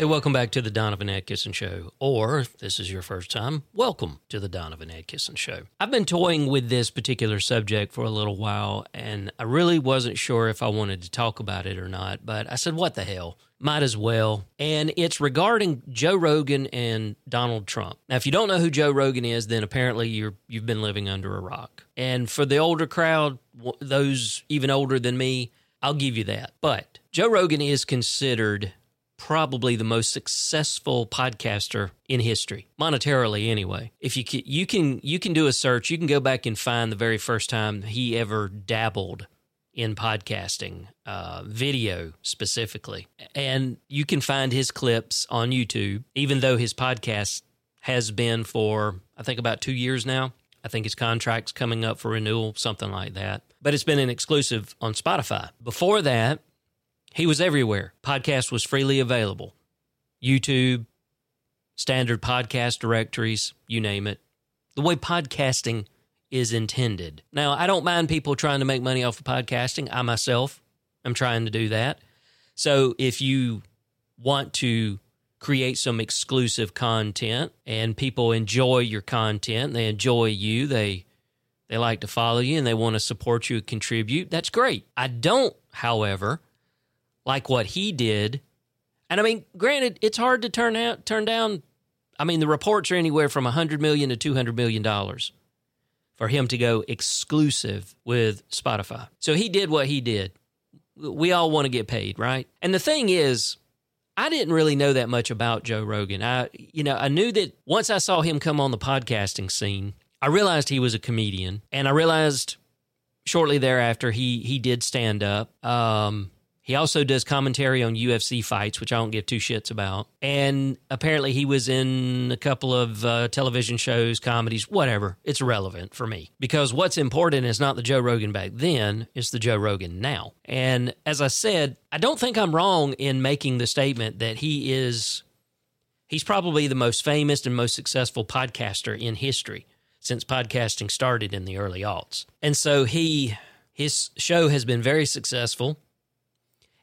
Hey, welcome back to the Donovan Edkisson Show. Or, if this is your first time, welcome to the Donovan Edkisson Show. I've been toying with this particular subject for a little while, and I really wasn't sure if I wanted to talk about it or not, but I said, what the hell? Might as well. And it's regarding Joe Rogan and Donald Trump. Now, if you don't know who Joe Rogan is, then apparently you're, you've been living under a rock. And for the older crowd, those even older than me, I'll give you that. But Joe Rogan is considered probably the most successful podcaster in history, monetarily anyway. If you can, you can you can do a search, you can go back and find the very first time he ever dabbled in podcasting, uh, video specifically, and you can find his clips on YouTube. Even though his podcast has been for I think about two years now. I think his contract's coming up for renewal, something like that. But it's been an exclusive on Spotify. Before that, he was everywhere. Podcast was freely available. YouTube, standard podcast directories, you name it. The way podcasting is intended. Now, I don't mind people trying to make money off of podcasting. I myself am trying to do that. So if you want to create some exclusive content and people enjoy your content, they enjoy you, they they like to follow you and they want to support you and contribute, that's great. I don't, however, like what he did. And I mean, granted, it's hard to turn out turn down. I mean, the reports are anywhere from a hundred million to two hundred million dollars for him to go exclusive with Spotify. So he did what he did. We all want to get paid, right? And the thing is, I didn't really know that much about Joe Rogan. I, you know, I knew that once I saw him come on the podcasting scene, I realized he was a comedian, and I realized shortly thereafter he he did stand up. Um, he also does commentary on UFC fights, which I don't give two shits about. And apparently, he was in a couple of uh, television shows, comedies, whatever. It's irrelevant for me because what's important is not the Joe Rogan back then, it's the Joe Rogan now. And as I said, I don't think I'm wrong in making the statement that he is, he's probably the most famous and most successful podcaster in history since podcasting started in the early aughts. And so he, his show has been very successful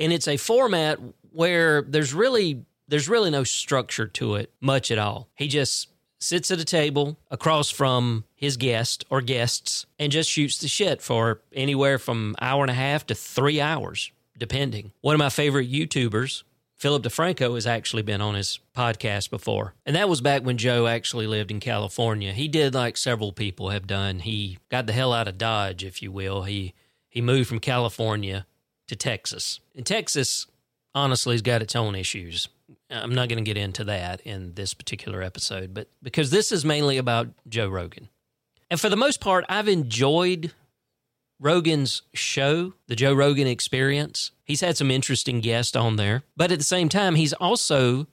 and it's a format where there's really there's really no structure to it much at all. He just sits at a table across from his guest or guests and just shoots the shit for anywhere from hour and a half to three hours, depending. One of my favorite YouTubers, Philip DeFranco, has actually been on his podcast before. And that was back when Joe actually lived in California. He did like several people have done. He got the hell out of Dodge, if you will. He he moved from California to Texas. And Texas, honestly, has got its own issues. I'm not going to get into that in this particular episode, but because this is mainly about Joe Rogan. And for the most part, I've enjoyed Rogan's show, the Joe Rogan experience. He's had some interesting guests on there, but at the same time, he's also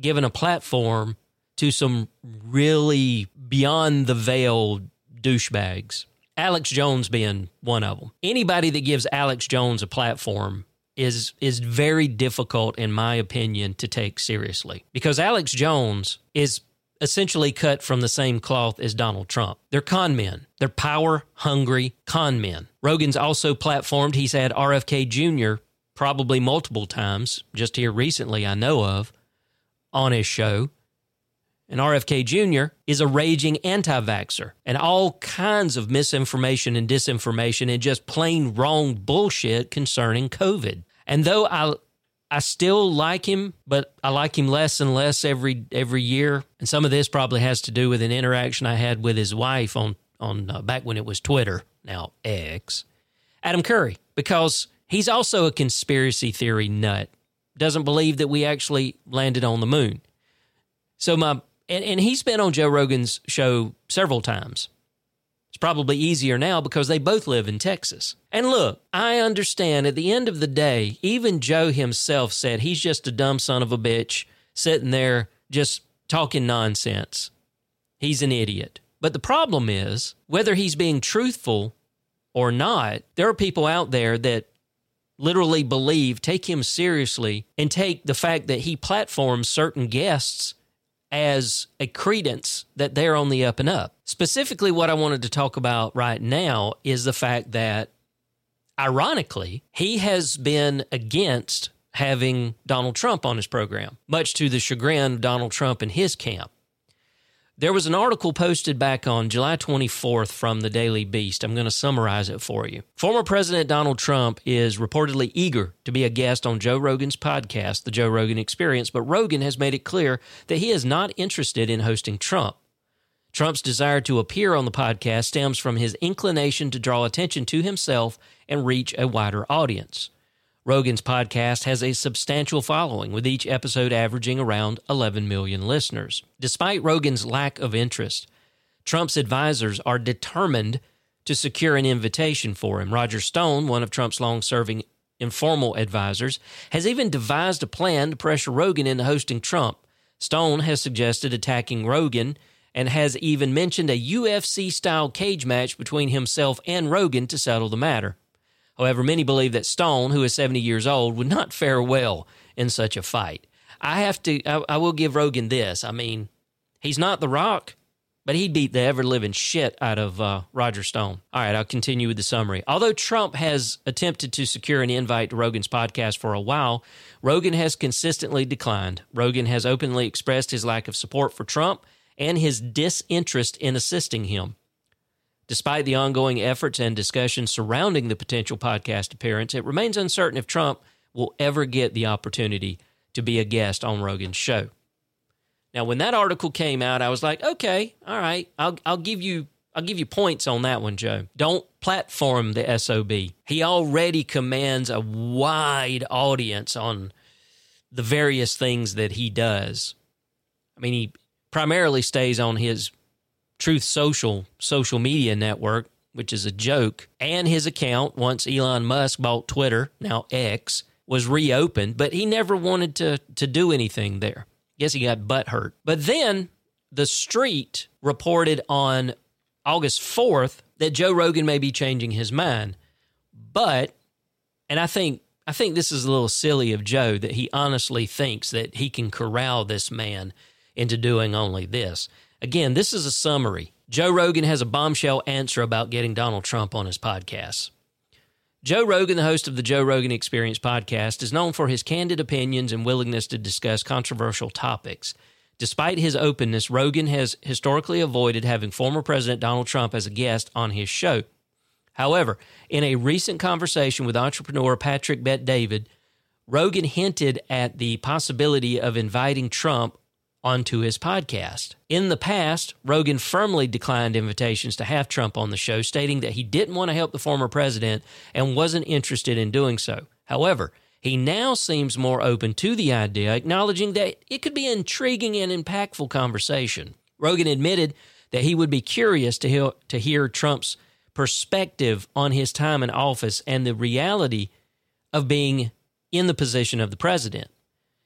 given a platform to some really beyond the veil douchebags. Alex Jones being one of them. Anybody that gives Alex Jones a platform is is very difficult in my opinion to take seriously because Alex Jones is essentially cut from the same cloth as Donald Trump. They're con men. They're power hungry con men. Rogan's also platformed. He's had RFK Jr. probably multiple times, just here recently, I know of, on his show. And RFK Jr. is a raging anti vaxxer and all kinds of misinformation and disinformation and just plain wrong bullshit concerning COVID. And though I, I still like him, but I like him less and less every every year. And some of this probably has to do with an interaction I had with his wife on on uh, back when it was Twitter, now X, Adam Curry, because he's also a conspiracy theory nut. Doesn't believe that we actually landed on the moon. So my and, and he's been on Joe Rogan's show several times. It's probably easier now because they both live in Texas. And look, I understand at the end of the day, even Joe himself said he's just a dumb son of a bitch sitting there just talking nonsense. He's an idiot. But the problem is, whether he's being truthful or not, there are people out there that literally believe, take him seriously, and take the fact that he platforms certain guests as a credence that they're on the up and up. Specifically, what I wanted to talk about right now is the fact that, ironically, he has been against having Donald Trump on his program, much to the chagrin of Donald Trump and his camp. There was an article posted back on July 24th from the Daily Beast. I'm going to summarize it for you. Former President Donald Trump is reportedly eager to be a guest on Joe Rogan's podcast, The Joe Rogan Experience, but Rogan has made it clear that he is not interested in hosting Trump. Trump's desire to appear on the podcast stems from his inclination to draw attention to himself and reach a wider audience. Rogan's podcast has a substantial following, with each episode averaging around 11 million listeners. Despite Rogan's lack of interest, Trump's advisors are determined to secure an invitation for him. Roger Stone, one of Trump's long serving informal advisors, has even devised a plan to pressure Rogan into hosting Trump. Stone has suggested attacking Rogan and has even mentioned a UFC style cage match between himself and Rogan to settle the matter. However, many believe that Stone, who is 70 years old, would not fare well in such a fight. I have to, I, I will give Rogan this. I mean, he's not The Rock, but he beat the ever living shit out of uh, Roger Stone. All right, I'll continue with the summary. Although Trump has attempted to secure an invite to Rogan's podcast for a while, Rogan has consistently declined. Rogan has openly expressed his lack of support for Trump and his disinterest in assisting him. Despite the ongoing efforts and discussions surrounding the potential podcast appearance, it remains uncertain if Trump will ever get the opportunity to be a guest on Rogan's show. Now, when that article came out, I was like, okay, all right, I'll, I'll give you I'll give you points on that one, Joe. Don't platform the SOB. He already commands a wide audience on the various things that he does. I mean, he primarily stays on his Truth Social social media network, which is a joke, and his account, once Elon Musk bought Twitter, now X, was reopened, but he never wanted to, to do anything there. Guess he got butt hurt. But then the street reported on August 4th that Joe Rogan may be changing his mind. But, and I think I think this is a little silly of Joe that he honestly thinks that he can corral this man into doing only this. Again, this is a summary. Joe Rogan has a bombshell answer about getting Donald Trump on his podcast. Joe Rogan, the host of the Joe Rogan Experience podcast, is known for his candid opinions and willingness to discuss controversial topics. Despite his openness, Rogan has historically avoided having former President Donald Trump as a guest on his show. However, in a recent conversation with entrepreneur Patrick Bet David, Rogan hinted at the possibility of inviting Trump onto his podcast. In the past, Rogan firmly declined invitations to have Trump on the show, stating that he didn't want to help the former president and wasn't interested in doing so. However, he now seems more open to the idea, acknowledging that it could be an intriguing and impactful conversation. Rogan admitted that he would be curious to hear, to hear Trump's perspective on his time in office and the reality of being in the position of the president.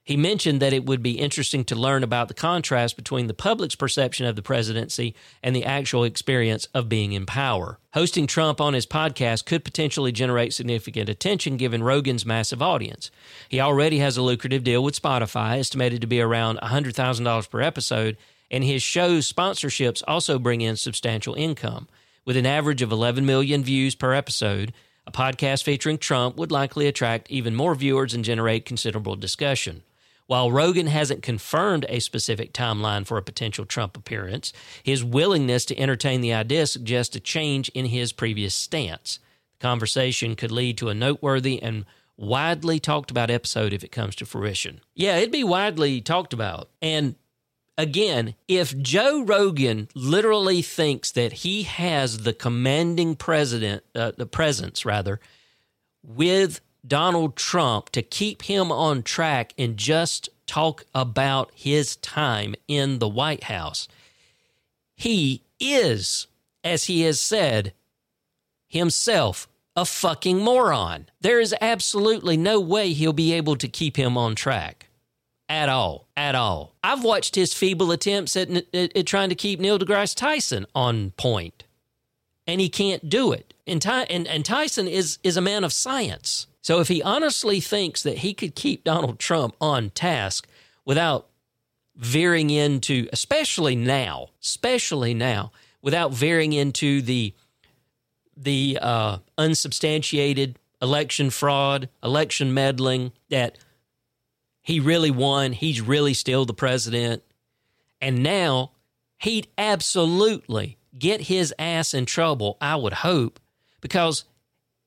He mentioned that it would be interesting to learn about the contrast between the public's perception of the presidency and the actual experience of being in power. Hosting Trump on his podcast could potentially generate significant attention given Rogan's massive audience. He already has a lucrative deal with Spotify, estimated to be around $100,000 per episode, and his show's sponsorships also bring in substantial income. With an average of 11 million views per episode, a podcast featuring Trump would likely attract even more viewers and generate considerable discussion. While Rogan hasn't confirmed a specific timeline for a potential Trump appearance, his willingness to entertain the idea suggests a change in his previous stance. The conversation could lead to a noteworthy and widely talked about episode if it comes to fruition. Yeah, it'd be widely talked about. And again, if Joe Rogan literally thinks that he has the commanding president, uh, the presence rather, with Donald Trump to keep him on track and just talk about his time in the White House. He is, as he has said himself, a fucking moron. There is absolutely no way he'll be able to keep him on track. At all. At all. I've watched his feeble attempts at, at, at trying to keep Neil deGrasse Tyson on point, and he can't do it. And, Ty, and, and Tyson is, is a man of science. So if he honestly thinks that he could keep Donald Trump on task without veering into, especially now, especially now, without veering into the the uh, unsubstantiated election fraud, election meddling that he really won. He's really still the president. And now he'd absolutely get his ass in trouble, I would hope, because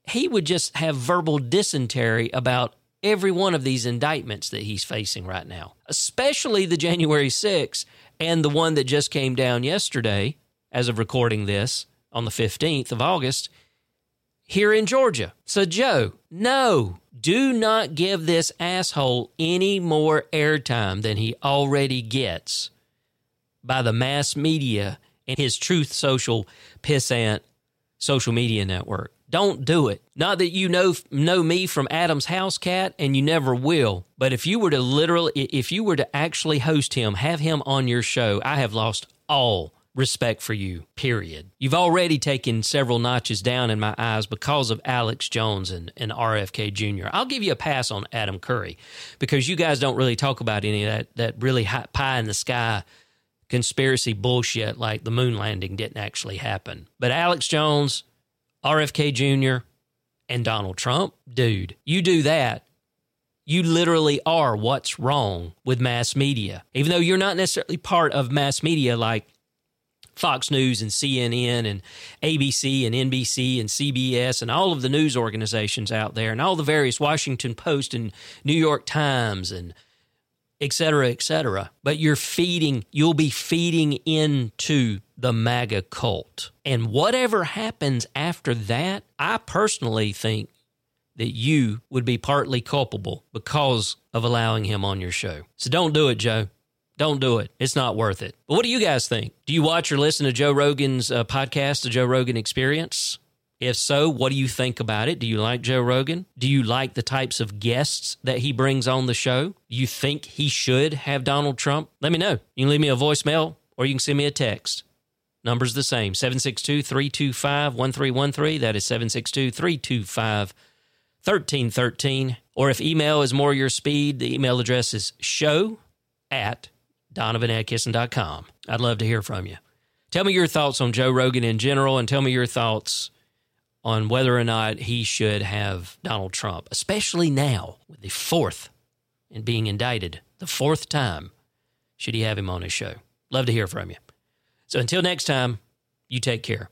he would just have verbal dysentery about every one of these indictments that he's facing right now, especially the January 6th and the one that just came down yesterday, as of recording this on the 15th of August, here in Georgia. So, Joe, no, do not give this asshole any more airtime than he already gets by the mass media and his Truth Social pissant social media network. Don't do it. Not that you know know me from Adam's house cat and you never will, but if you were to literally if you were to actually host him, have him on your show, I have lost all respect for you, period. You've already taken several notches down in my eyes because of Alex Jones and, and RFK Jr. I'll give you a pass on Adam Curry because you guys don't really talk about any of that, that really high, pie in the sky conspiracy bullshit like the moon landing didn't actually happen. But Alex Jones, RFK Jr., and Donald Trump, dude, you do that. You literally are what's wrong with mass media. Even though you're not necessarily part of mass media like Fox News and CNN and ABC and NBC and CBS and all of the news organizations out there and all the various Washington Post and New York Times and et cetera, et cetera. But you're feeding, you'll be feeding into the MAGA cult. And whatever happens after that, I personally think that you would be partly culpable because of allowing him on your show. So don't do it, Joe. Don't do it. It's not worth it. But what do you guys think? Do you watch or listen to Joe Rogan's uh, podcast, The Joe Rogan Experience? If so, what do you think about it? Do you like Joe Rogan? Do you like the types of guests that he brings on the show? You think he should have Donald Trump? Let me know. You can leave me a voicemail or you can send me a text. Number's the same 762 325 1313. That is 762 325 1313. Or if email is more your speed, the email address is show at donovanedkisson.com. I'd love to hear from you. Tell me your thoughts on Joe Rogan in general and tell me your thoughts on whether or not he should have Donald Trump, especially now with the fourth and being indicted the fourth time. Should he have him on his show? Love to hear from you. So until next time, you take care.